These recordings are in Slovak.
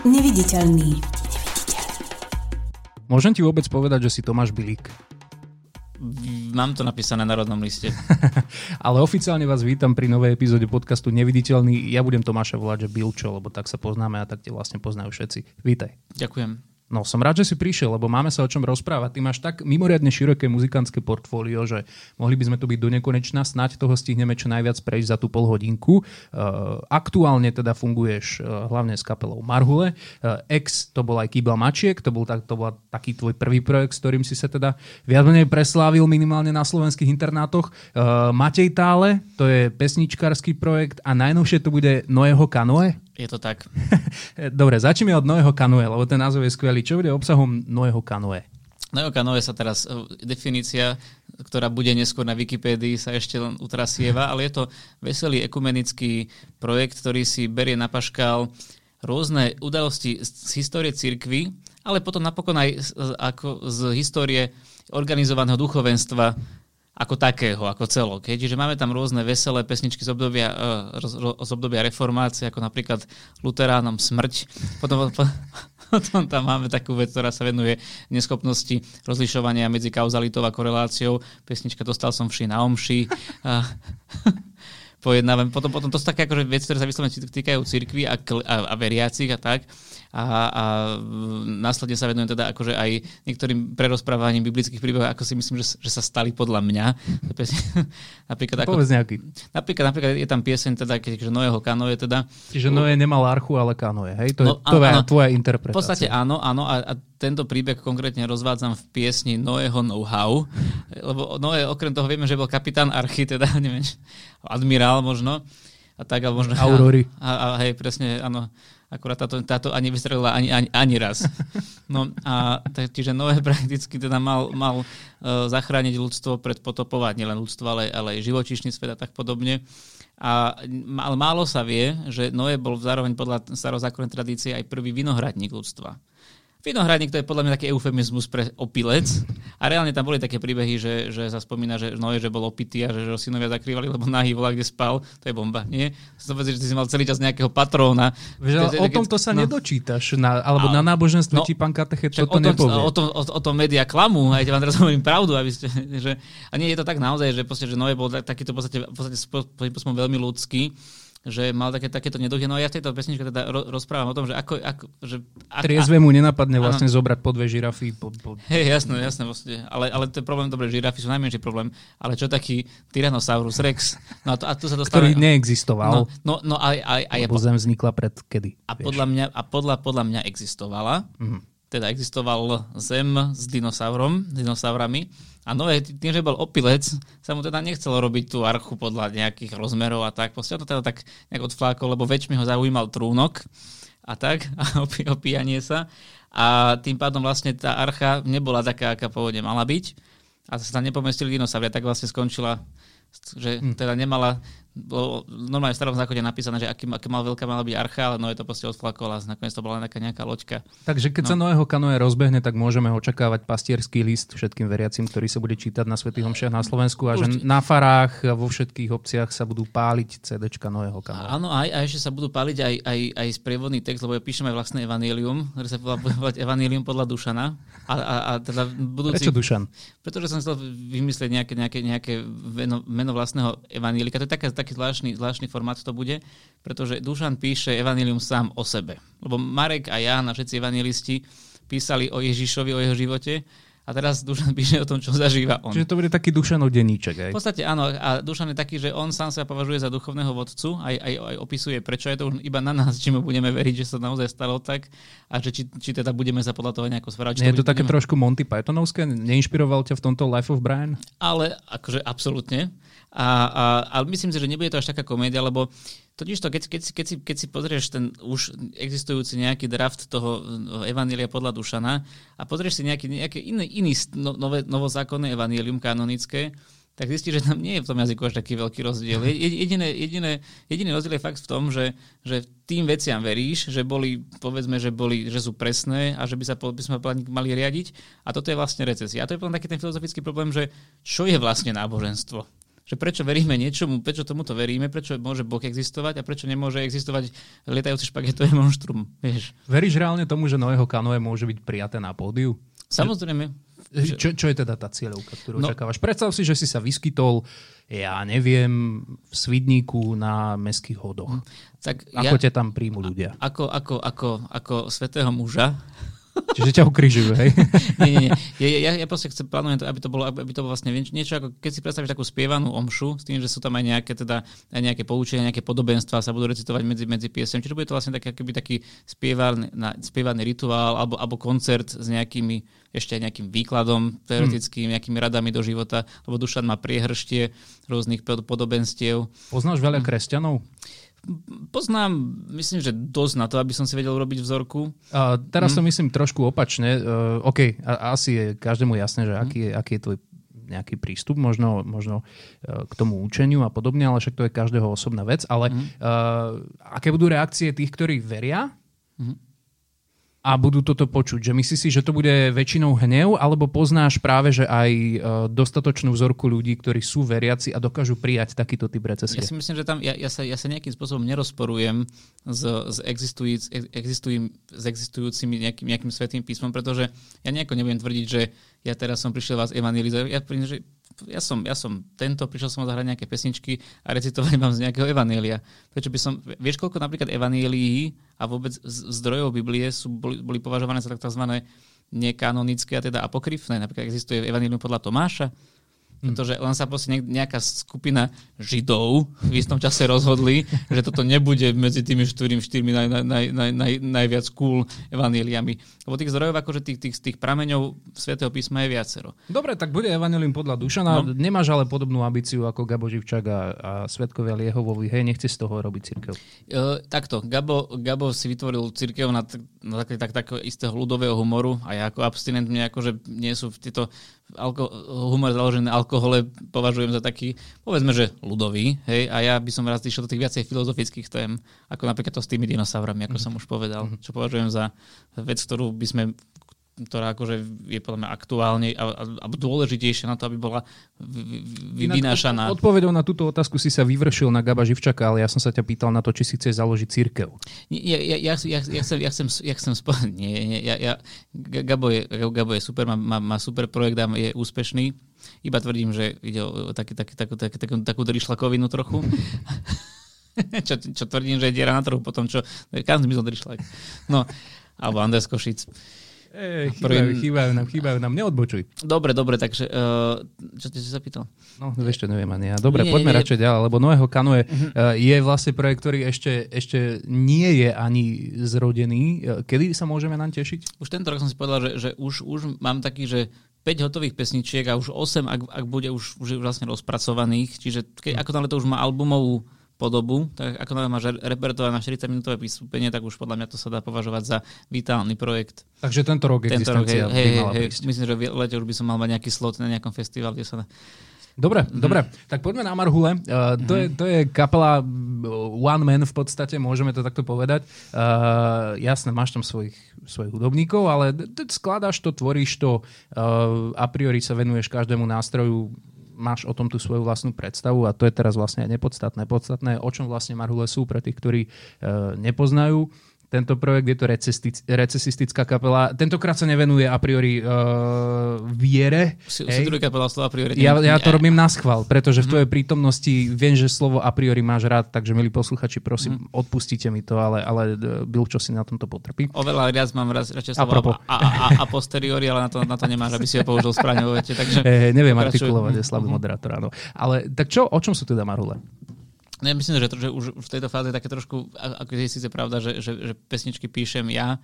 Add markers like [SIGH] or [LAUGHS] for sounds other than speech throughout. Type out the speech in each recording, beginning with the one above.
Neviditeľný. Môžem ti vôbec povedať, že si Tomáš Bilík? Mám to napísané na rodnom liste. [LAUGHS] Ale oficiálne vás vítam pri novej epizóde podcastu Neviditeľný. Ja budem Tomáša volať, že Bilčo, lebo tak sa poznáme a tak te vlastne poznajú všetci. Vítaj. Ďakujem. No, som rád, že si prišiel, lebo máme sa o čom rozprávať. Ty máš tak mimoriadne široké muzikantské portfólio, že mohli by sme tu byť do nekonečna, snáď toho stihneme čo najviac prejsť za tú pol hodinku. Uh, aktuálne teda funguješ uh, hlavne s kapelou Marhule. Uh, ex to bol aj Kýbla Mačiek, to bol, tak, to bol taký tvoj prvý projekt, s ktorým si sa teda viac menej preslávil minimálne na slovenských internátoch. Matej Tále, to je pesničkársky projekt a najnovšie to bude Noého kanoe. Je to tak. [LAUGHS] Dobre, začneme od Noého kanoe, lebo ten názov je skvelý. Čo bude obsahom Noého kanoe? Noého kanoe sa teraz, e, definícia, ktorá bude neskôr na Wikipédii, sa ešte len utrasieva, ale je to veselý ekumenický projekt, ktorý si berie na paškal rôzne udalosti z histórie cirkvy, ale potom napokon aj z, ako z histórie organizovaného duchovenstva ako takého, ako celok. Hej. Čiže máme tam rôzne veselé pesničky z obdobia, uh, z obdobia reformácie, ako napríklad Luteránom smrť. [LAUGHS] Potom, potom tam máme takú vec, ktorá sa venuje neschopnosti rozlišovania medzi kauzalitou a koreláciou. Pesnička Dostal som vši na omši. Uh, [LAUGHS] pojednávam. Potom, potom to sú také akože veci, ktoré sa vyslovene týkajú cirkvi a, a, a veriacich a tak a, a následne sa venujem teda akože aj niektorým prerozprávaním biblických príbehov, ako si myslím, že, že sa stali podľa mňa. [LAUGHS] napríklad, ako, Povedz nejaký. Napríklad, napríklad je tam pieseň, teda, keď že Noého kanoje, teda... Čiže Noé nemal archu, ale kanoje, hej? To no, je tvoja, áno, tvoja interpretácia. V podstate áno, áno a, a tento príbeh konkrétne rozvádzam v piesni Noého know-how, lebo Noé okrem toho vieme, že bol kapitán archy, teda [LAUGHS] neviem, admirál možno, a tak, alebo možno... Aurory. A, a, a hej, presne, áno akurát táto, táto ani vystrelila ani, ani, ani raz. No a čiže Noé prakticky teda mal, mal uh, zachrániť ľudstvo pred potopou, nielen ľudstvo, ale, ale aj živočíšny svet a tak podobne. A, ale málo sa vie, že Noé bol zároveň podľa starozákonnej tradície aj prvý vinohradník ľudstva. Vinohradník to je podľa mňa taký eufemizmus pre opilec. A reálne tam boli také príbehy, že, že sa spomína, že Noé, že bol opitý a že, že ho synovia zakrývali, lebo nahý volá, kde spal. To je bomba, nie? Som povedal, že ty si mal celý čas nejakého patróna. Vieš, o tomto sa no. nedočítaš, na, alebo a, na náboženstve no, ti pán katechet toto o tom, nepovie. O tom, o, o tom média klamu, aj vám teraz hovorím pravdu, aby ste, že, a nie je to tak naozaj, že, podstate, že Noé bol takýto v podstate, v podstate spôsobom veľmi ľudský že mal také, takéto neduhy. No a ja v tejto pesničke teda ro- rozprávam o tom, že ako... ako že, ak, Triezve mu nenapadne vlastne áno. zobrať po dve žirafy. Po, po... Hej, jasné, jasné. Vlastne. Ale, ale to je problém, dobre, žirafy sú najmenší problém. Ale čo taký Tyrannosaurus Rex? No a, to, a tu sa dostávame... Ktorý neexistoval. No, no, no a, a, a, Lebo zem vznikla pred kedy? A podľa mňa, a podľa, podľa mňa existovala. Mm-hmm. Teda existoval zem s dinosaurom, dinosaurami a Noé, tým, že bol opilec, sa mu teda nechcelo robiť tú archu podľa nejakých rozmerov a tak. Proste to teda tak nejak odflákol, lebo väčšmi ho zaujímal trúnok a tak, [LAUGHS] a opi- opíjanie sa. A tým pádom vlastne tá archa nebola taká, aká pôvodne mala byť. A sa tam nepomestili dinosauria, tak vlastne skončila že hm. teda nemala bolo normálne v starom zákone napísané, že aký, aké mal veľká mala byť archa, ale Noé to proste odflakol a nakoniec to bola nejaká, nejaká loďka. Takže keď no. sa Noého kanoe rozbehne, tak môžeme očakávať pastierský list všetkým veriacim, ktorý sa bude čítať na Svetých Homšiach na Slovensku a Určite. že na farách vo všetkých obciach sa budú páliť CDčka Noého kanoe. Áno, aj, aj ešte sa budú páliť aj, aj, aj sprievodný text, lebo ja píšem aj vlastné evanílium, ktoré sa bude volať [LAUGHS] evanílium podľa Dušana. A, a, a teda budúci, Prečo Dušan? Pretože som chcel vymyslieť nejaké, nejaké, nejaké meno, meno vlastného evanílika. To je taká, taký zvláštny, zvláštny formát to bude, pretože Dušan píše evanílium sám o sebe. Lebo Marek a ja a všetci evanílisti písali o Ježišovi, o jeho živote a teraz Dušan [LAUGHS] píše o tom, čo zažíva on. Čiže to bude taký Dušanov denníček, aj? V podstate áno. A Dušan je taký, že on sám sa považuje za duchovného vodcu, aj, aj, aj opisuje, prečo je to už iba na nás, [LAUGHS] či mu budeme veriť, že sa naozaj stalo tak a že či, či teda budeme sa podľa toho nejako správať. Nie je to také budeme... trošku Monty Pythonovské? Neinšpiroval ťa v tomto Life of Brian? Ale akože absolútne. A, a, ale myslím si, že nebude to až taká komédia, lebo totiž to, keď, keď, keď, si, keď si pozrieš ten už existujúci nejaký draft toho eh, Evanília podľa Dušana a pozrieš si nejaký, nejaký iný, iný no, nové, novozákonné Evanílium kanonické, tak zistíš, že tam nie je v tom jazyku až taký veľký rozdiel. Jediné, jediné, jediný rozdiel je fakt v tom, že, že tým veciam veríš, že boli, povedzme, že, boli, že sú presné a že by sa by sme mali riadiť. A toto je vlastne recesia. A to je potom taký ten filozofický problém, že čo je vlastne náboženstvo? Že prečo veríme niečomu, prečo tomuto veríme, prečo môže Boh existovať a prečo nemôže existovať lietajúci špagetové monštrum. Vieš. Veríš reálne tomu, že Noého kanoe môže byť prijaté na pódiu? Samozrejme. Čo, čo je teda tá cieľovka, ktorú no, očakávaš? Predstav si, že si sa vyskytol, ja neviem, v Svidníku na mestských hodoch. Tak ako ja, ťa tam príjmu ľudia? Ako, ako, ako, ako svetého muža, Čiže ťa ukrižujú, hej? nie, nie, nie. Ja, ja, ja proste chcem, plánujem aby to bolo, aby to bolo vlastne niečo ako, keď si predstavíš takú spievanú omšu, s tým, že sú tam aj nejaké, teda, aj nejaké poučenia, nejaké podobenstva sa budú recitovať medzi, medzi piesem. Čiže bude to vlastne taký, akoby taký spievaný, na, spievaný rituál alebo, alebo koncert s nejakými, ešte aj nejakým výkladom teoretickým, hmm. nejakými radami do života, lebo Dušan má priehrštie rôznych podobenstiev. Poznáš veľa kresťanov? Poznám, myslím, že dosť na to, aby som si vedel urobiť vzorku. A teraz to mm. myslím trošku opačne. Uh, OK, a, asi je každému jasné, že mm. aký, je, aký je tvoj nejaký prístup možno, možno uh, k tomu učeniu a podobne, ale však to je každého osobná vec. Ale mm. uh, aké budú reakcie tých, ktorí veria? Mm a budú toto počuť. Že myslíš si, že to bude väčšinou hnev, alebo poznáš práve, že aj e, dostatočnú vzorku ľudí, ktorí sú veriaci a dokážu prijať takýto typ recesie? Ja si myslím, že tam ja, ja, sa, ja sa nejakým spôsobom nerozporujem s, s, existuj, s existujúcimi nejakým, nejakým svetým písmom, pretože ja nejako nebudem tvrdiť, že ja teraz som prišiel vás evangelizovať. Ja, že ja som, ja som tento, prišiel som zahrať nejaké pesničky a recitovať mám z nejakého evanielia. Prečo by som, vieš koľko napríklad evanielií a vôbec zdrojov Biblie sú, boli, boli považované za tzv. nekanonické a teda apokryfné. Napríklad existuje evanílium podľa Tomáša. Pretože len sa proste nejaká skupina Židov v istom čase rozhodli, [LAUGHS] že toto nebude medzi tými štyrmi, štyrmi naj, naj, naj, naj, najviac cool evaníliami. Lebo tých zdrojov, akože tých, tých, tých prameňov svätého písma je viacero. Dobre, tak bude evanílium podľa Dušana. No. Nemáš ale podobnú ambíciu ako Gabo Živčak a, a Svetkovia Liehovovi. Hej, nechce z toho robiť církev. Uh, takto, Gabo, Gabo si vytvoril církev na, na také tak, tak, istého ľudového humoru a ja ako abstinent mne akože nie sú tieto alko- humor založený na alkohole považujem za taký, povedzme, že ľudový, hej, a ja by som raz išiel do tých viacej filozofických tém, ako napríklad to s tými dinosaurami, ako mm. som už povedal, mm. čo považujem za vec, ktorú by sme ktorá akože je podľa mňa aktuálne a, a, a dôležitejšia na to, aby bola vynášaná. Odpovedou na túto otázku si sa vyvršil na Gaba Živčaka, ale ja som sa ťa pýtal na to, či si chceš založiť církev. Ja, ja, ja, ja, ja, chcem, ja chcem, ja chcem spo... [LAUGHS] nie, nie, ja, ja, Gabo, je, Gabo je super, má, má, má super projekt a je úspešný. Iba tvrdím, že ide o taký, taký, takú, takú, takú, takú drišlakovinu trochu. [LAUGHS] čo, čo tvrdím, že je diera na trhu potom, čo... Kam zmizol drišlak? No, alebo Andres Košic. Ej, chýbajú, chýbajú nám, chýbajú nám, neodbočuj. Dobre, dobre, takže uh, čo ty si sa pýtal? No, čo, neviem ani ja. Dobre, nie, poďme nie, radšej ďalej, lebo Noého kanoe uh-huh. je vlastne projekt, ktorý ešte, ešte nie je ani zrodený. Eh, kedy sa môžeme nám tešiť? Už tento rok som si povedal, že, že už, už mám taký, že 5 hotových pesničiek a už 8, ak, ak bude už, už vlastne rozpracovaných. Čiže keď, hm. ako tam to už má albumovú podobu, tak ako náhle máš repertoár na 40-minútové vystúpenie, tak už podľa mňa to sa dá považovať za vitálny projekt. Takže tento rok tento rok, hej, hej, hej, myslím, že v lete už by som mal mať nejaký slot na nejakom festivale, kde sa Dobre, mm-hmm. dobre. Tak poďme na Marhule. Uh, to, mm-hmm. je, to je kapela one man v podstate, môžeme to takto povedať. Uh, jasné, máš tam svojich, svojich hudobníkov, ale skladáš to, tvoríš to, uh, a priori sa venuješ každému nástroju máš o tom tú svoju vlastnú predstavu a to je teraz vlastne nepodstatné. Podstatné, o čom vlastne Marhule sú pre tých, ktorí uh, nepoznajú. Tento projekt je to recesistická kapela. Tentokrát sa nevenuje a priori uh, viere. Si, si druhý kapela slova a priori. Ja, ja to robím na schvál, pretože v mhm. tvojej prítomnosti viem, že slovo a priori máš rád, takže milí posluchači, prosím, mm. odpustite mi to, ale, ale e, byl čo si na tomto potrpí. Oveľa viac mám raz, radšej slovo a, a, a, a, posteriori, ale na to, na to nemáš, aby si ho použil správne vo vete. Takže [LAUGHS] e, neviem artikulovať, je slabý mm. moderátor, áno. Ale tak čo, o čom sú teda Marule? No ja myslím, že, to, že už v tejto fáze také trošku, ako je síce pravda, že, že, že pesničky píšem ja,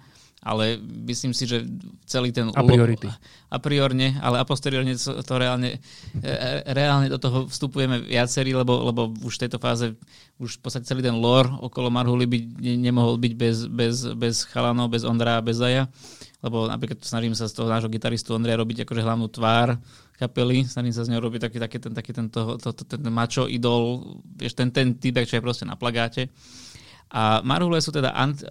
ale myslím si, že celý ten... A priority. A priorne, ale a posteriorne to, to reálne, e, reálne do toho vstupujeme viacerí, lebo, lebo už v tejto fáze už v podstate celý ten lore okolo Marhuly by nemohol byť bez, bez, bez chalanov, bez Ondra a bez Zaja lebo napríklad snažím sa z toho nášho gitaristu Ondreja robiť akože hlavnú tvár kapely, snažím sa z neho robiť taký, taký ten, taký ten, to, to, to, ten macho idol, vieš, ten, ten týpek, čo je proste na plagáte. A Marhule sú teda, anti,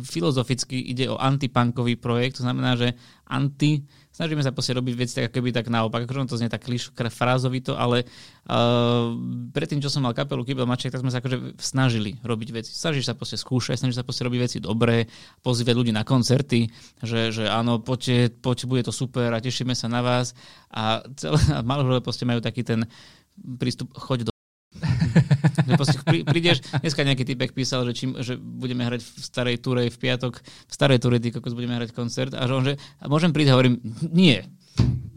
filozoficky ide o antipunkový projekt, to znamená, že anti, snažíme sa proste robiť veci tak keby tak naopak, akože to znie tak kliš, frázovito, ale uh, predtým, čo som mal kapelu Kybel Maček, tak sme sa akože snažili robiť veci. Snažíš sa proste skúšať, snažíš sa proste robiť veci dobré, pozývať ľudí na koncerty, že, že áno, poďte, poďte, bude to super a tešíme sa na vás. A celé, a Marhule proste majú taký ten prístup, choď do prídeš, dneska nejaký typek písal, že, čím, že budeme hrať v starej túre v piatok, v starej ty kokos budeme hrať koncert a že on, že a môžem prísť, hovorím, nie,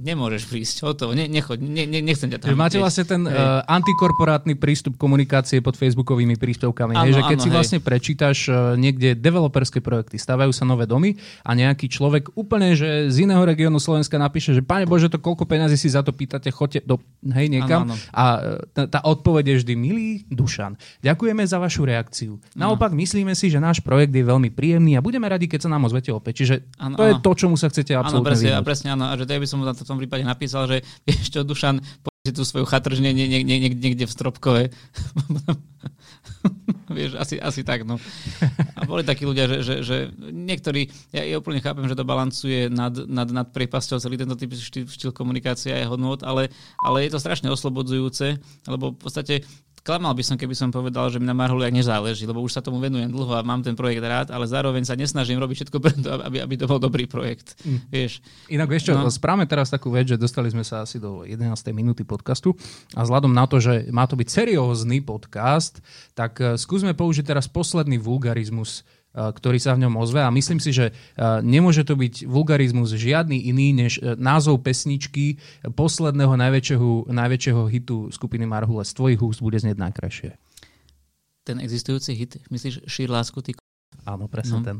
nemôžeš prísť, hotovo, ne, nechoď, ne, ne, nechcem ťa tam. Máte vlastne ten uh, antikorporátny prístup komunikácie pod facebookovými príspevkami, ano, že keď ano, si hej. vlastne prečítaš uh, niekde developerské projekty, stavajú sa nové domy a nejaký človek úplne, že z iného regiónu Slovenska napíše, že pane Bože, to koľko peňazí si za to pýtate, choďte do, hej, niekam. Ano, ano. A e, tá, tá odpoveď je vždy, milý Dušan, ďakujeme za vašu reakciu. Naopak ano. myslíme si, že náš projekt je veľmi príjemný a budeme radi, keď sa nám ozvete opäť. Čiže ano, to ano. je to, čomu sa chcete absolútne ano, presne, a presne, áno, a že by som na to tom prípade napísal, že [LAUGHS] vieš čo, Dušan, si tú svoju chatrž nie, nie, nie, nie, niekde v Stropkove. [LAUGHS] vieš, asi, asi tak, no. A boli takí ľudia, že, že, že niektorí, ja, ja úplne chápem, že to balancuje nad, nad, nad priepasťou celý tento typ štýl, štýl komunikácie a hodnot, ale, ale je to strašne oslobodzujúce, lebo v podstate klamal by som, keby som povedal, že mi na Marhuliak nezáleží, lebo už sa tomu venujem dlho a mám ten projekt rád, ale zároveň sa nesnažím robiť všetko preto, aby, aby to bol dobrý projekt. Mm. Vieš. Inak vieš čo, no. správame teraz takú vec, že dostali sme sa asi do 11. minúty podcastu a vzhľadom na to, že má to byť seriózny podcast, tak eh, skúsme použiť teraz posledný vulgarizmus ktorý sa v ňom ozve a myslím si, že eh, nemôže to byť vulgarizmus žiadny iný než eh, názov pesničky posledného najväčšieho, najväčšieho hitu skupiny Marhule z tvojich úst bude znieť najkrajšie. Ten existujúci hit, myslíš Šír lásku, ty Áno, presne no. ten.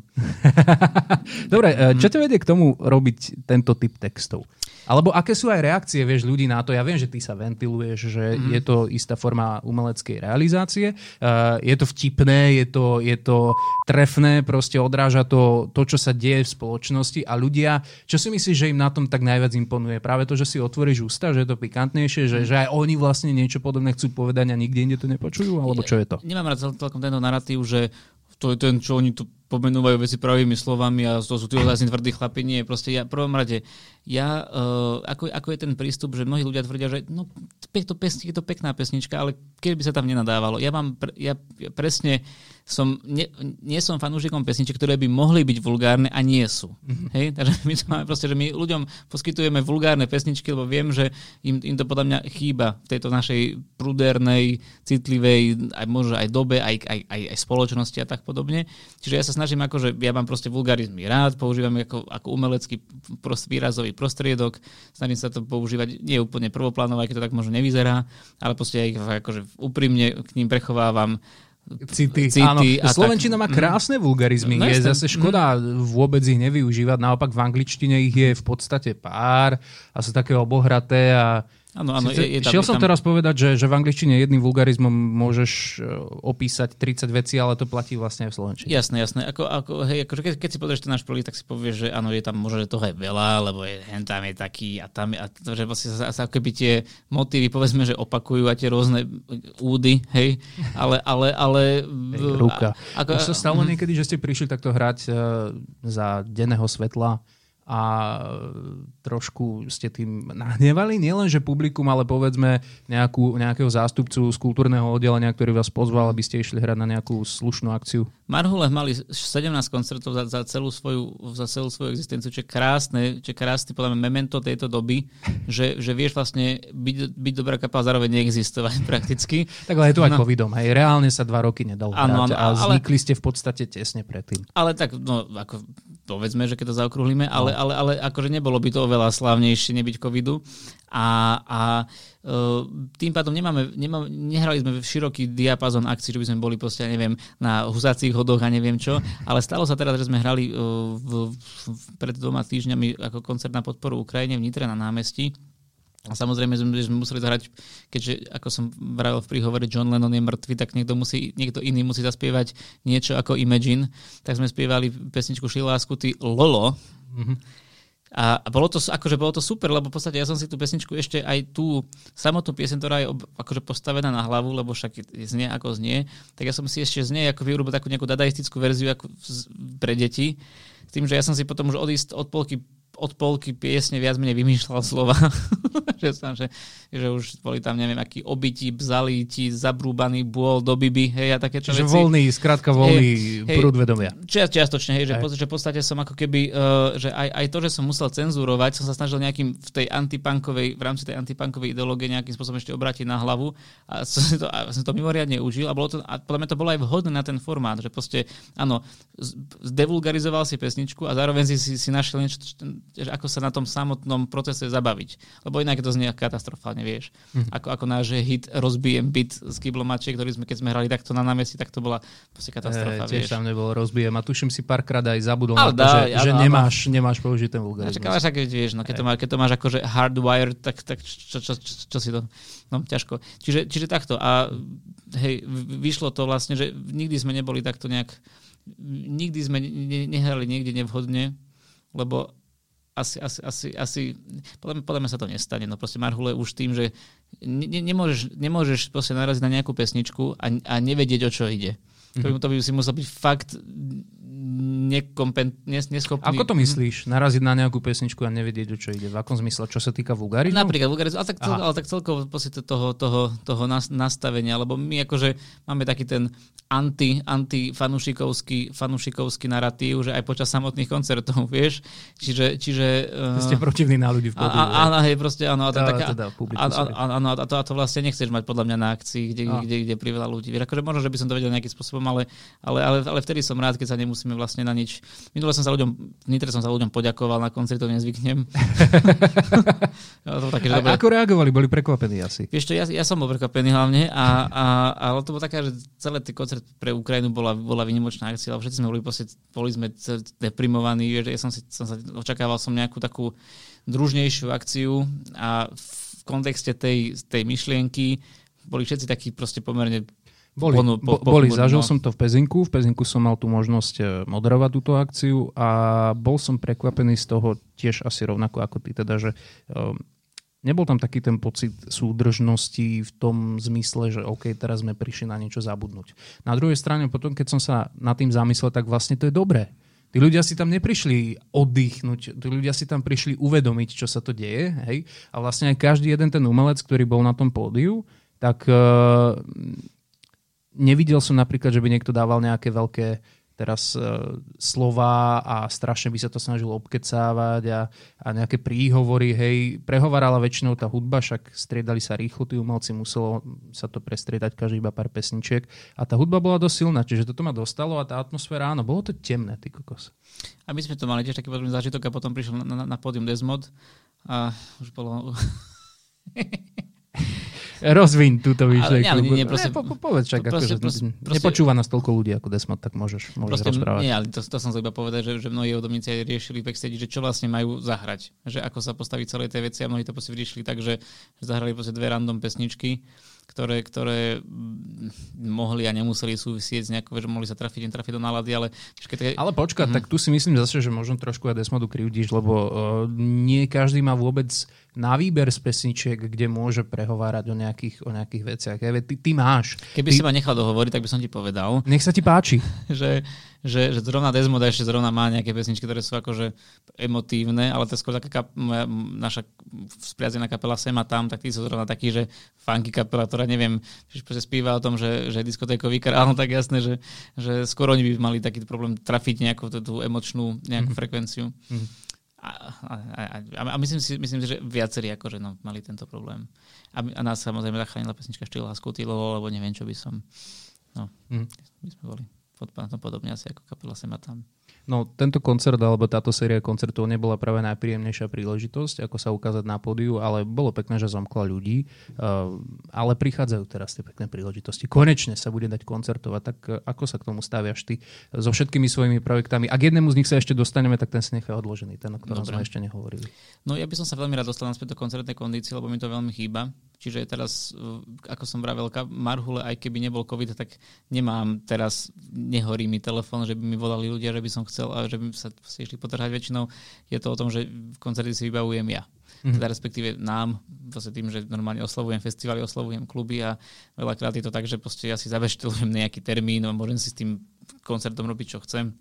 [LAUGHS] Dobre, čo ťa vedie k tomu robiť tento typ textov? Alebo aké sú aj reakcie, vieš, ľudí na to? Ja viem, že ty sa ventiluješ, že mm. je to istá forma umeleckej realizácie. Uh, je to vtipné, je to, je to trefné, proste odráža to, to, čo sa deje v spoločnosti a ľudia, čo si myslíš, že im na tom tak najviac imponuje? Práve to, že si otvoríš ústa, že je to pikantnejšie, že, že aj oni vlastne niečo podobné chcú povedať a nikde inde to nepočujú? Alebo čo je to? Nemám rád celkom tento narratív, že to je ten, čo oni tu pomenúvajú veci pravými slovami a to sú tí ozajstní tvrdí chlapi. Nie, proste ja prvom rade, ja, uh, ako, ako je ten prístup, že mnohí ľudia tvrdia, že no, to pesnička, je to pekná pesnička, ale keď by sa tam nenadávalo. Ja mám, ja presne som, nie, nie som fanúšikom pesničiek, ktoré by mohli byť vulgárne a nie sú. Mm-hmm. Hej? [LAUGHS] Takže my to máme proste, že my ľuďom poskytujeme vulgárne pesničky, lebo viem, že im, im to podľa mňa chýba v tejto našej prudérnej, citlivej, aj možno aj dobe, aj, aj, aj, aj spoločnosti a tak podobne. Čiže ja sa snažím ako, že ja mám proste vulgarizmy rád, používam ako, ako umelecký prost, výrazový prostriedok, snažím sa to používať nie úplne prvoplánové, keď to tak možno nevyzerá, ale proste aj akože úprimne k ním prechovávam City. City Áno, Slovenčina tak. má krásne vulgarizmy. No, je zase škoda vôbec ich nevyužívať. Naopak v angličtine ich je v podstate pár a sú také obohraté a Áno, áno, je, je tam, Šiel som tam... teraz povedať, že, že v angličtine jedným vulgarizmom môžeš e, opísať 30 vecí, ale to platí vlastne aj v slovenčine. Jasné, jasné. Ako, ako, hej, ako, keď, keď si pozrieš ten náš prvý, tak si povieš, že áno, je tam možno, že toho je veľa, lebo je, hen tam je taký a tam je, a to, že vlastne sa, sa keby tie motívy, povedzme, že opakujú a tie rôzne údy, hej, ale, ale, ale... Hej, ruka. A, ako, Už sa stalo mm. niekedy, že ste prišli takto hrať uh, za denného svetla a trošku ste tým nahnevali nielen, že publikum, ale povedzme nejakú, nejakého zástupcu z kultúrneho oddelenia, ktorý vás pozval, aby ste išli hrať na nejakú slušnú akciu? Marhule mali 17 koncertov za, za, celú svoju, za celú svoju existenciu, čo je krásne, čo je krásne podľa mňa memento tejto doby, že, že vieš vlastne byť, byť dobrá kapela zároveň neexistovať [LAUGHS] prakticky. Tak ale je to aj no. covidom, hej, reálne sa dva roky nedalo ano, hrať a vznikli ale, ste v podstate tesne predtým. Ale tak, no, ako povedzme, že keď to zaokrúhlime, no. Ale, ale, akože nebolo by to oveľa slávnejšie nebyť covidu. A, a uh, tým pádom nemáme, nemáme, nehrali sme v široký diapazon akcií, že by sme boli proste, neviem, na husácich hodoch a neviem čo, ale stalo sa teraz, že sme hrali uh, v, v, pred dvoma týždňami ako koncert na podporu Ukrajine v Nitre na námestí a samozrejme sme, sme museli zahrať, keďže ako som vravil v príhovore John Lennon je mŕtvy, tak niekto, musí, niekto iný musí zaspievať niečo ako Imagine. Tak sme spievali pesničku Šilásku, ty Lolo. Mm-hmm. A bolo to, akože bolo to super, lebo v podstate ja som si tú pesničku ešte aj tú samotnú piesen, ktorá je ob, akože postavená na hlavu, lebo však znie ako znie, tak ja som si ešte z nej ako vyrobil takú nejakú dadaistickú verziu ako pre deti. S tým, že ja som si potom už odísť od polky od polky piesne viac menej vymýšľal slova. [LAUGHS] že, som, že, že už boli tam neviem aký obytí, bzalíti, zabrúbaný bôl do biby, hej, a takéto Čiže veci. voľný, skrátka voľný hej, prúd vedomia. Čiast, čiastočne, hej, že, hej. že v podstate som ako keby, uh, že aj, aj to, že som musel cenzurovať, som sa snažil nejakým v tej antipunkovej, v rámci tej antipunkovej ideológie nejakým spôsobom ešte obrátiť na hlavu a [LAUGHS] som to, a som to mimoriadne užil a, bolo to, a podľa mňa to bolo aj vhodné na ten formát, že proste, áno, zdevulgarizoval si pesničku a zároveň si, si, si našiel niečo, že ako sa na tom samotnom procese zabaviť. Lebo inak to znie katastrofálne, vieš. Mm-hmm. Ako, ako náš hit Rozbijem byt z Kyblomače, ktorý sme, keď sme hrali takto na námestí, tak to bola proste katastrofa, e, tiež vieš. tam nebolo Rozbijem a tuším si párkrát aj zabudol ale na to, dá, že, ja, že nemáš, nemáš použiť ten vulgarizmus. Ale však, vieš, no, keď, to má, keď to máš akože hardwired, tak, tak čo, čo, čo, čo si to... No, ťažko. Čiže, čiže takto. A hej, vyšlo to vlastne, že nikdy sme neboli takto nejak nikdy sme nehrali niekde nevhodne, lebo asi, asi, asi, asi podľa, mňa, podľa mňa sa to nestane. No proste Marhule už tým, že ne, nemôžeš, nemôžeš proste naraziť na nejakú pesničku a, a nevedieť, o čo ide. Mm-hmm. To, by, to by si musel byť fakt nekompen, nes, neschopný. Ako to myslíš? Naraziť na nejakú pesničku a nevedieť, o čo ide? V akom zmysle? Čo sa týka vulgarizmu? Napríklad vulgarizmu, ale tak, cel, ale tak celkovo toho, toho, toho nastavenia, lebo my akože máme taký ten anti, anti fanušikovský, fanušikovský narratív, že aj počas samotných koncertov, [LAUGHS] vieš. Čiže... čiže uh, Ste protivní na ľudí v pódiu. Áno, hej, proste áno. A, taká, teda, áno, a, to, a to vlastne nechceš mať podľa mňa na akcii, kde, kde, kde priveľa ľudí. Akože možno, že by som to vedel nejakým spôsobom, ale, ale, ale, ale vtedy som rád, keď sa nemusíme vlastne na nič... Minule som sa ľuďom, Nitre som sa ľuďom poďakoval, na koncert to nezvyknem. [LAUGHS] to také, že a, ako reagovali? Boli prekvapení asi? Vieš čo, ja, ja som bol prekvapený hlavne, a, a, ale to bolo také, že celé tie koncerty pre Ukrajinu bola, bola vynimočná akcia, lebo všetci sme boli, proste, boli sme deprimovaní, že ja som, si, som sa, očakával som nejakú takú družnejšiu akciu a v kontexte tej, tej myšlienky boli všetci takí proste pomerne boli, po, po, po, boli zažil no. som to v Pezinku, v Pezinku som mal tú možnosť e, moderovať túto akciu a bol som prekvapený z toho tiež asi rovnako ako ty, teda, že um, nebol tam taký ten pocit súdržnosti v tom zmysle, že OK, teraz sme prišli na niečo zabudnúť. Na druhej strane, potom keď som sa nad tým zamyslel, tak vlastne to je dobré. Tí ľudia si tam neprišli oddychnúť, tí ľudia si tam prišli uvedomiť, čo sa to deje. Hej? A vlastne aj každý jeden ten umelec, ktorý bol na tom pódiu, tak uh, nevidel som napríklad, že by niekto dával nejaké veľké teraz e, slova a strašne by sa to snažil obkecávať a, a nejaké príhovory, hej, prehovarala väčšinou tá hudba, však striedali sa rýchlo, tí umelci muselo sa to prestriedať každý iba pár pesničiek a tá hudba bola dosť silná, čiže toto ma dostalo a tá atmosféra, áno, bolo to temné, ty kokos. A my sme to mali tiež taký podobný zážitok a potom prišiel na, na, na pódium Desmod a už bolo... [LAUGHS] Rozviň túto myšlienku. Nie, nie, proste, ne, po, po, povedz však, proste, akože, proste, nepočúva nás toľko ľudí ako Desmod, tak môžeš, môžeš proste, rozprávať. Nie, ale to, to som sa iba povedať, že, že mnohí odobníci riešili backstage, že čo vlastne majú zahrať. Že ako sa postaviť celé tie veci a mnohí to proste vyriešili tak, že, že zahrali proste dve random pesničky ktoré, ktoré mohli a nemuseli súvisieť s nejakou, že mohli sa trafiť, netrafiť do nálady, ale... Keď... Ale počkať, mm. tak tu si myslím zase, že možno trošku aj Desmodu krivdíš, lebo uh, nie každý má vôbec na výber z pesničiek, kde môže prehovárať o nejakých, o nejakých veciach. Ja, ty, ty máš. Keby ty... si ma nechal dohovoriť, tak by som ti povedal. Nech sa ti páči. [LAUGHS] že, že, že zrovna Desmoda ešte zrovna má nejaké pesničky, ktoré sú akože emotívne, ale to je skôr taká kap, moja, naša spriazená kapela Sema tam, tak tí sú zrovna takí, že funky kapela, ktorá neviem, že spíva o tom, že, že diskotékový král, [LAUGHS] tak jasné, že, že skôr oni by mali taký problém trafiť nejakú tú, tú emočnú nejakú mm-hmm. frekvenciu. Mm-hmm. A, a, a, a myslím, si, myslím si, že viacerí akože no, mali tento problém. A, a nás samozrejme zachránila pesnička Štýla Skutilo, lebo neviem, čo by som... No, mm. my sme boli tom podobne asi ako kapela Sema tam. No, tento koncert alebo táto séria koncertov nebola práve najpríjemnejšia príležitosť, ako sa ukázať na pódiu, ale bolo pekné, že zomkla ľudí. Uh, ale prichádzajú teraz tie pekné príležitosti. Konečne sa bude dať koncertovať. Tak uh, ako sa k tomu staviaš ty so všetkými svojimi projektami? Ak jednému z nich sa ešte dostaneme, tak ten si nechá odložený, ten, o ktorom Dobre. sme ešte nehovorili. No ja by som sa veľmi rád dostal naspäť do koncertnej kondície, lebo mi to veľmi chýba. Čiže teraz, ako som vravel, Marhule, aj keby nebol COVID, tak nemám teraz, nehorí mi telefón, že by mi volali ľudia, že by som chcel a že by sa išli potrhať väčšinou, je to o tom, že koncerty si vybavujem ja. Mm-hmm. Teda respektíve nám, vlastne tým, že normálne oslovujem festivaly, oslovujem kluby a veľakrát je to tak, že ja si zaveštilujem nejaký termín a môžem si s tým koncertom robiť, čo chcem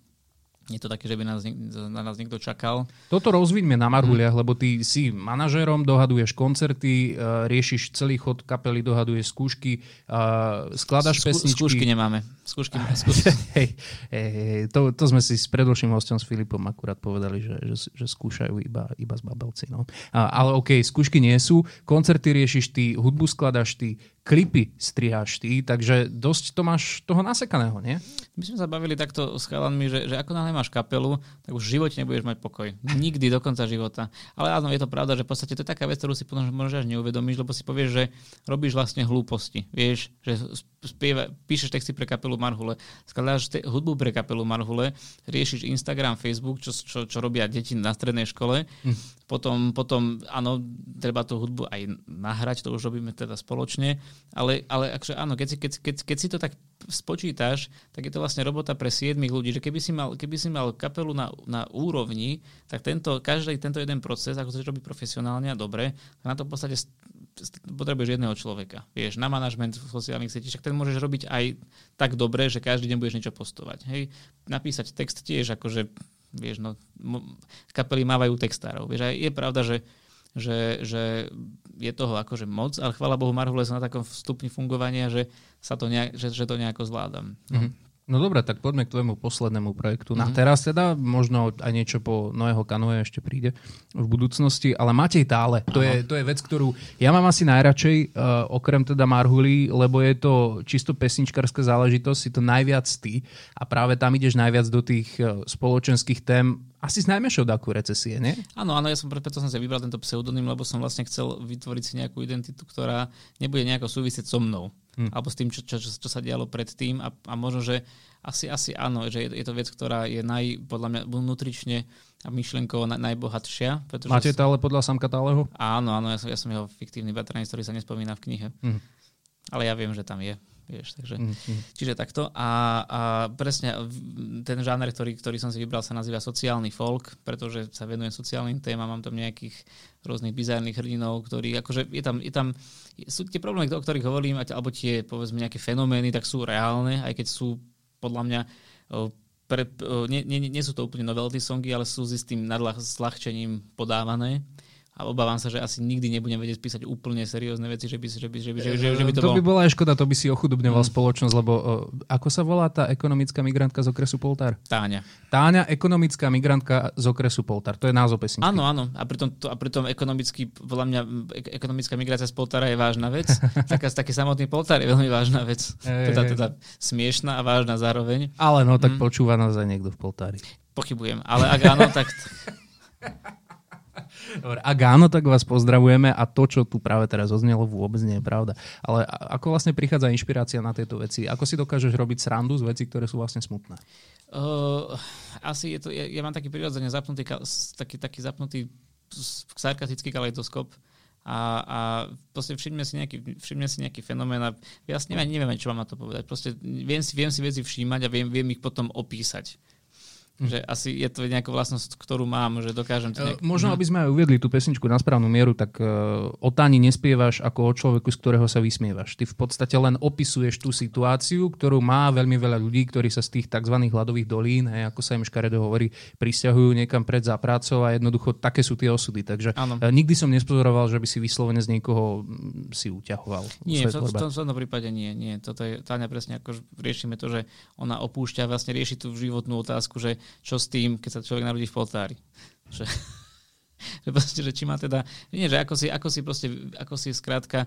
je to také, že by nás, na nás niekto čakal. Toto rozviňme na Marhuliach, hmm. lebo ty si manažérom, dohaduješ koncerty, uh, riešiš celý chod kapely, dohaduješ skúšky, uh, skladaš Skú, pesničky. Skúšky nemáme. Skúšky, [LAUGHS] skúšky. hej, hej, to, to sme si s predlším hostom s Filipom akurát povedali, že, že, že skúšajú iba, iba z babelci. No. Uh, ale OK, skúšky nie sú, koncerty riešiš ty, hudbu skladaš ty, klipy striháš ty, takže dosť to máš toho nasekaného, nie? My sme sa bavili takto s chalanmi, že, že ako náhle máš kapelu, tak už v živote nebudeš mať pokoj. Nikdy do konca života. Ale áno, je to pravda, že v podstate to je taká vec, ktorú si potom možno až neuvedomíš, lebo si povieš, že robíš vlastne hlúposti. Vieš, že spieva, píšeš texty pre kapelu Marhule, skladáš te, hudbu pre kapelu Marhule, riešiš Instagram, Facebook, čo, čo, čo robia deti na strednej škole, hm. potom, potom, áno, treba tú hudbu aj nahrať, to už robíme teda spoločne, ale, ale akže áno, keď si, keď, keď, keď si to tak spočítaš, tak je to vlastne robota pre 7 ľudí, že keby si mal, keby si mal kapelu na, na úrovni, tak tento, každý tento jeden proces, ako sa robí profesionálne a dobre, na to v podstate potrebuješ jedného človeka. Vieš, na manažment v sociálnych sietí, však ten môžeš robiť aj tak dobre, že každý deň budeš niečo postovať. Hej, napísať text tiež, akože, vieš, no, kapely mávajú textárov. Vieš, a je pravda, že že, že je toho akože moc, ale chvála Bohu Marhule som na takom stupni fungovania, že, sa to nejak, že, že to nejako zvládam. No. Mm-hmm. No dobre, tak poďme k tvojmu poslednému projektu. Mm-hmm. Na teraz teda, možno aj niečo po Noého kanoe ešte príde v budúcnosti, ale Matej Tále, to je, to je vec, ktorú ja mám asi najradšej, uh, okrem teda Marhuli, lebo je to čisto pesničkárska záležitosť, si to najviac ty a práve tam ideš najviac do tých uh, spoločenských tém, asi z najmäšou dáku recesie, nie? Áno, áno, ja som preto som si vybral tento pseudonym, lebo som vlastne chcel vytvoriť si nejakú identitu, ktorá nebude nejako súvisieť so mnou hmm. alebo s tým, čo, čo, čo, čo sa dialo predtým a, a možno, že asi, asi áno, že je, je to vec, ktorá je naj, podľa mňa vnútrične a myšlenkovo na, najbohatšia. Pretože Máte to ale podľa Samka Táleho? Áno, áno, ja som, ja som jeho fiktívny bratranec, ktorý sa nespomína v knihe. Hmm. Ale ja viem, že tam je. Vieš, takže, mm-hmm. Čiže takto. A, a presne ten žáner, ktorý, ktorý som si vybral, sa nazýva sociálny folk, pretože sa venujem sociálnym témam, mám tam nejakých rôznych bizárnych hrdinov, ktorí, akože je tam, je tam sú tie problémy, o ktorých hovorím, alebo tie, povedzme, nejaké fenomény, tak sú reálne, aj keď sú podľa mňa pre, nie, nie, nie sú to úplne novelty songy, ale sú s tým nadľahčením podávané a obávam sa, že asi nikdy nebudem vedieť písať úplne seriózne veci, že by, že by, že by, že, že, že by to, to bolo... by bola aj škoda, to by si ochudobňoval mm. spoločnosť, lebo uh, ako sa volá tá ekonomická migrantka z okresu Poltár? Táňa. Táňa, ekonomická migrantka z okresu Poltár. To je názov pesničky. Áno, áno. A pritom, to, a pritom ekonomický, podľa mňa, ekonomická migrácia z Poltára je vážna vec. [LAUGHS] Taká, taký samotný Poltár je veľmi vážna vec. Ej, teda, teda smiešná a vážna zároveň. Ale no, tak mm. počúva nás aj niekto v Poltári. Pochybujem. Ale ak áno, tak... [LAUGHS] Dobre, ak áno, tak vás pozdravujeme a to, čo tu práve teraz oznelo, vôbec nie je pravda. Ale ako vlastne prichádza inšpirácia na tieto veci? Ako si dokážeš robiť srandu z veci, ktoré sú vlastne smutné? Uh, asi je to, ja, ja mám taký prirodzene zapnutý, taký, taký zapnutý sarkastický kaleidoskop a, a proste všimne si, nejaký, všimne si nejaký fenomén a ja neviem, čo mám na to povedať. Proste viem si, viem si veci všímať a viem, viem ich potom opísať. Že asi je to nejaká vlastnosť, ktorú mám, že dokážem to nejak... Možno, mhm. aby sme aj uviedli tú pesničku na správnu mieru, tak uh, o Táni nespievaš ako o človeku, z ktorého sa vysmievaš. Ty v podstate len opisuješ tú situáciu, ktorú má veľmi veľa ľudí, ktorí sa z tých tzv. hladových dolín, hej, ako sa im škaredo hovorí, prisťahujú niekam pred za prácou a jednoducho také sú tie osudy. Takže uh, nikdy som nespozoroval, že by si vyslovene z niekoho si uťahoval. Nie, v tom, tom prípade nie. nie. Toto je, Táňa presne ako riešime to, že ona opúšťa, vlastne rieši tú životnú otázku, že čo s tým, keď sa človek narodí v poltári. [LAUGHS] že, proste, že či má teda, nie, že ako si, ako si proste, ako si skrátka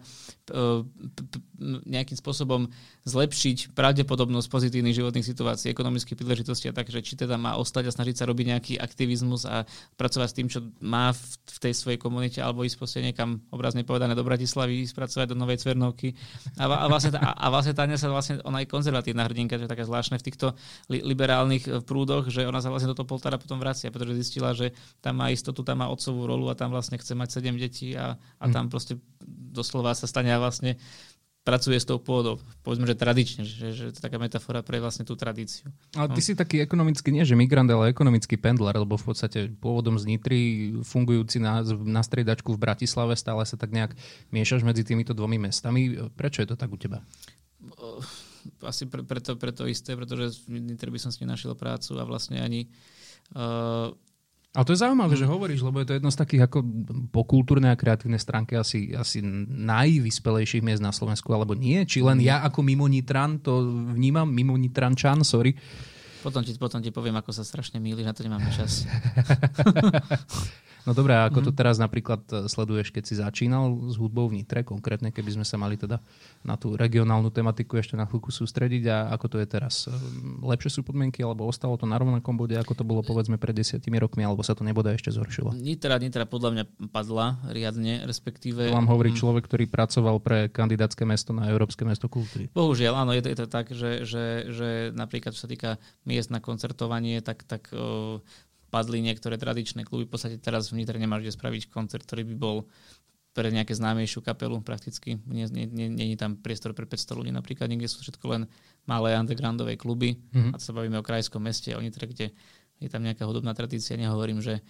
nejakým spôsobom zlepšiť pravdepodobnosť pozitívnych životných situácií, ekonomických príležitostí a tak, že či teda má ostať a snažiť sa robiť nejaký aktivizmus a pracovať s tým, čo má v, tej svojej komunite, alebo ísť proste niekam obrazne povedané do Bratislavy, ísť pracovať do Novej Cvernovky. A, a, vlastne, a, a vlastne Táňa sa vlastne, ona je konzervatívna hrdinka, že je také zvláštne v týchto li, liberálnych eh, prúdoch, že ona sa vlastne do toho poltára potom vracia, pretože zistila, že tam má istotu, tam má otcovú rolu a tam vlastne chce mať sedem detí a, a tam proste doslova sa stane vlastne pracuje s tou pôdou. Povedzme, že tradične, že, že to je taká metafora pre vlastne tú tradíciu. Ale ty no. si taký ekonomický, nie že migrant, ale ekonomický pendler, lebo v podstate pôvodom z Nitry, fungujúci na, na striedačku v Bratislave, stále sa tak nejak miešaš medzi týmito dvomi mestami. Prečo je to tak u teba? Asi pre, preto, preto isté, pretože v Nitre by som si nenašiel prácu a vlastne ani uh, ale to je zaujímavé, že hovoríš, lebo je to jedno z takých ako po kultúrnej a kreatívnej stránke asi, asi najvyspelejších miest na Slovensku, alebo nie? Či len ja ako mimo Nitran to vnímam, mimo Nitrančan, sorry. Potom ti, potom ti poviem, ako sa strašne mýli, na to nemáme čas. [LAUGHS] No dobré, ako mm. to mhm. teraz napríklad e, sleduješ, keď si začínal s hudbou v Nitre, konkrétne, keby sme sa mali teda na tú regionálnu tematiku ešte na chvíľku sústrediť a ako to je teraz? E, lepšie sú podmienky, alebo ostalo to na rovnakom bode, ako to bolo povedzme pred desiatimi rokmi, alebo sa to nebude ešte zhoršilo? Nitra, Nitra podľa mňa padla riadne, respektíve... To vám hovorí mm. človek, ktorý pracoval pre kandidátske mesto na Európske mesto kultúry. Bohužiaľ, áno, je to, je to tak, že, že, že napríklad čo sa týka miest na koncertovanie, tak, tak padli niektoré tradičné kluby. V podstate teraz v Nitre nemáš kde spraviť koncert, ktorý by bol pre nejaké známejšiu kapelu prakticky. Nie, nie, nie, nie je tam priestor pre 500 ľudí napríklad, niekde sú všetko len malé undergroundové kluby mm-hmm. a to sa bavíme o krajskom meste, o Nitre, kde je tam nejaká hudobná tradícia. Nehovorím, že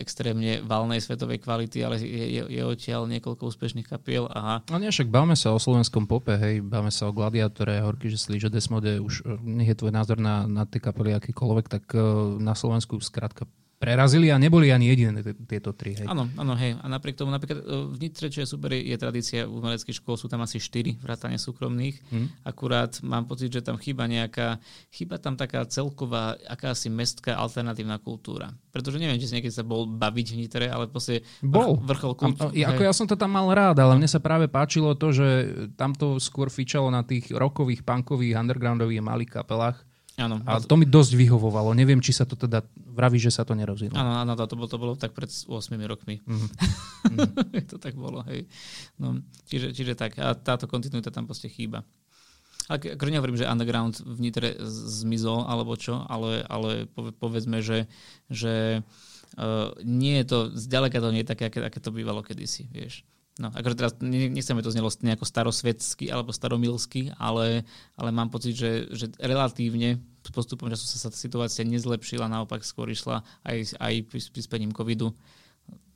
extrémne valnej svetovej kvality, ale je, je, je odtiaľ niekoľko úspešných kapiel. Aha. No nie, však bavme sa o slovenskom pope, hej, bavme sa o Gladiátore, Horky, že slí, že Desmode, už eh, nech je tvoj názor na, na tie kapely akýkoľvek, tak uh, na Slovensku skrátka prerazili a neboli ani jediné tieto tri. Hej. Áno, áno, hej. A napriek tomu, napríklad e, v Nitre, čo je super, je tradícia v umeleckých škôl, sú tam asi štyri vrátane súkromných. Hmm. Akurát mám pocit, že tam chýba nejaká, chýba tam taká celková, akási mestská alternatívna kultúra. Pretože neviem, či si niekedy sa bol baviť v Nitre, ale proste bol. vrchol kultúry. Ako ja som to tam mal rád, ale mne sa práve páčilo to, že tam to skôr fičalo na tých rokových, punkových, undergroundových malých kapelách Áno. A to mi dosť vyhovovalo. Neviem, či sa to teda vraví, že sa to nerozvíjalo. Áno, áno, to bolo, to bolo tak pred 8 rokmi. Mm-hmm. [LAUGHS] to tak bolo, hej. No, čiže, čiže tak, a táto kontinuita tam proste chýba. Ale ako nehovorím, že underground v Nitre zmizol, alebo čo, ale, ale povedzme, že, že uh, nie je to, zďaleka to nie je také, aké, aké to bývalo kedysi, vieš. No, akože teraz nechceme to znelo nejako starosvedsky alebo staromilsky, ale, ale mám pocit, že, že relatívne s postupom času sa tá situácia nezlepšila, naopak skôr išla aj, aj prispením covidu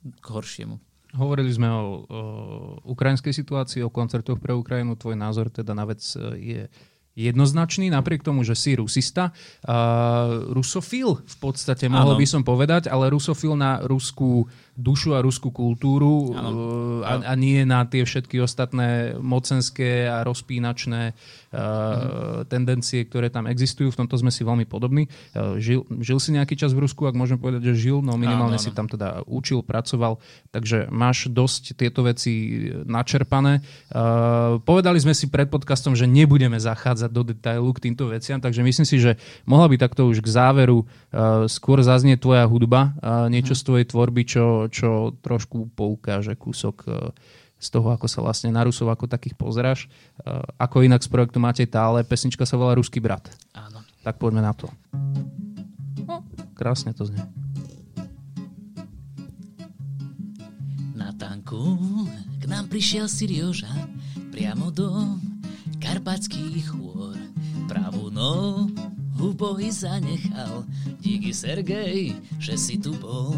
k horšiemu. Hovorili sme o, o ukrajinskej situácii, o koncertoch pre Ukrajinu. Tvoj názor teda na vec e, je jednoznačný, napriek tomu, že si rusista. Uh, rusofil v podstate, mohol ano. by som povedať, ale rusofil na ruskú dušu a ruskú kultúru uh, a, a nie na tie všetky ostatné mocenské a rozpínačné uh, tendencie, ktoré tam existujú. V tomto sme si veľmi podobní. Uh, žil, žil si nejaký čas v Rusku, ak môžem povedať, že žil, no minimálne áno, áno. si tam teda učil, pracoval, takže máš dosť tieto veci načerpané. Uh, povedali sme si pred podcastom, že nebudeme zachádzať do detailu k týmto veciam, takže myslím si, že mohla by takto už k záveru uh, skôr zaznieť tvoja hudba, uh, niečo mm. z tvojej tvorby, čo čo trošku poukáže kúsok e, z toho, ako sa vlastne na Rusov ako takých pozráš. E, ako inak z projektu Matej Tále, pesnička sa volá Ruský brat. Áno. Tak poďme na to. No, krásne to znie. Na tanku k nám prišiel Sirioža priamo do karpatských chôr. Pravú nohu bohy zanechal, díky Sergej, že si tu bol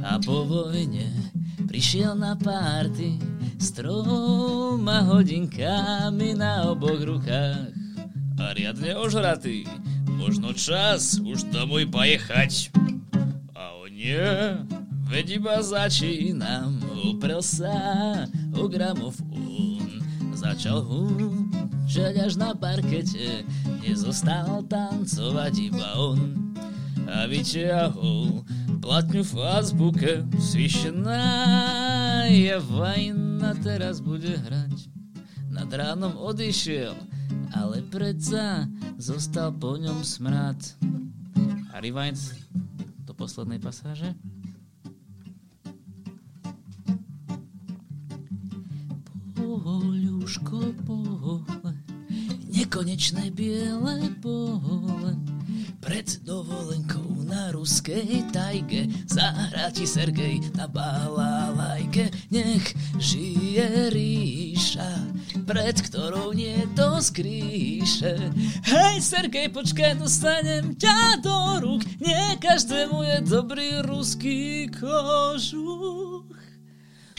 a po vojne prišiel na párty s troma hodinkami na oboch rukách a riadne ožratý. Možno čas už domov pojechať. A o nie, veď iba začínam, uprel sa o gramofón. Začal húčať až na parkete, nezostal tancovať iba on. A vyťahol platňu v azbuke Svišená je vajna, teraz bude hrať. Nad ránom odišiel, ale predsa zostal po ňom smrad. A rewind do poslednej pasáže? Poľuško pole Nekonečné biele pole pred dovolenkou na ruskej tajge Zahráti Sergej na balalajke Nech žije ríša pred ktorou nie to skrýše. Hej, Sergej, počkaj, dostanem ťa do rúk, nie každému je dobrý ruský kožuch.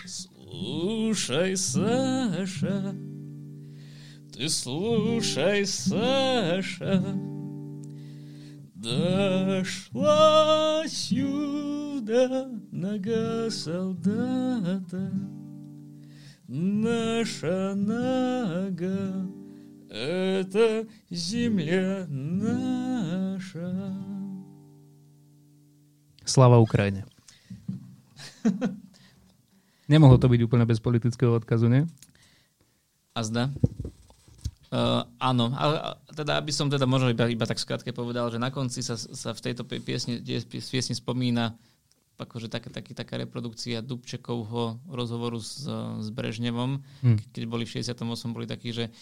Слушай, Саша, ты слушай, Саша, Дошла сюда нога солдата, Наша нога — это земля наша. Slava Ukrajine. Nemohlo to byť úplne bez politického odkazu, nie? A zda? Uh, áno, ale teda aby som teda možno iba, iba tak skrátke povedal, že na konci sa, sa v tejto piesni, piesni spomína akože tak, taký, taká reprodukcia Dubčekovho rozhovoru s, s Brežnevom, hmm. keď boli v 68, boli takí, že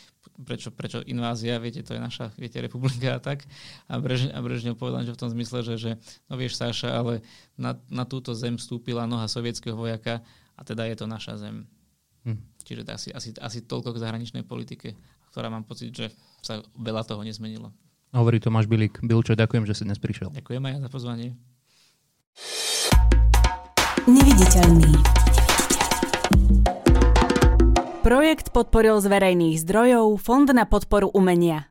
prečo, prečo invázia, viete, to je naša, viete, republika a tak. A, Brež, a Brežnev povedal, že v tom zmysle, že, že no vieš, Sáša, ale na, na túto zem vstúpila noha sovietského vojaka a teda je to naša zem. Hmm. Čiže to asi, asi, asi toľko k zahraničnej politike ktorá mám pocit, že sa veľa toho nezmenilo. Hovorí Tomáš Bilík. Bilčo, ďakujem, že si dnes prišiel. Ďakujem aj za pozvanie. Neviditeľný. Projekt podporil z verejných zdrojov Fond na podporu umenia.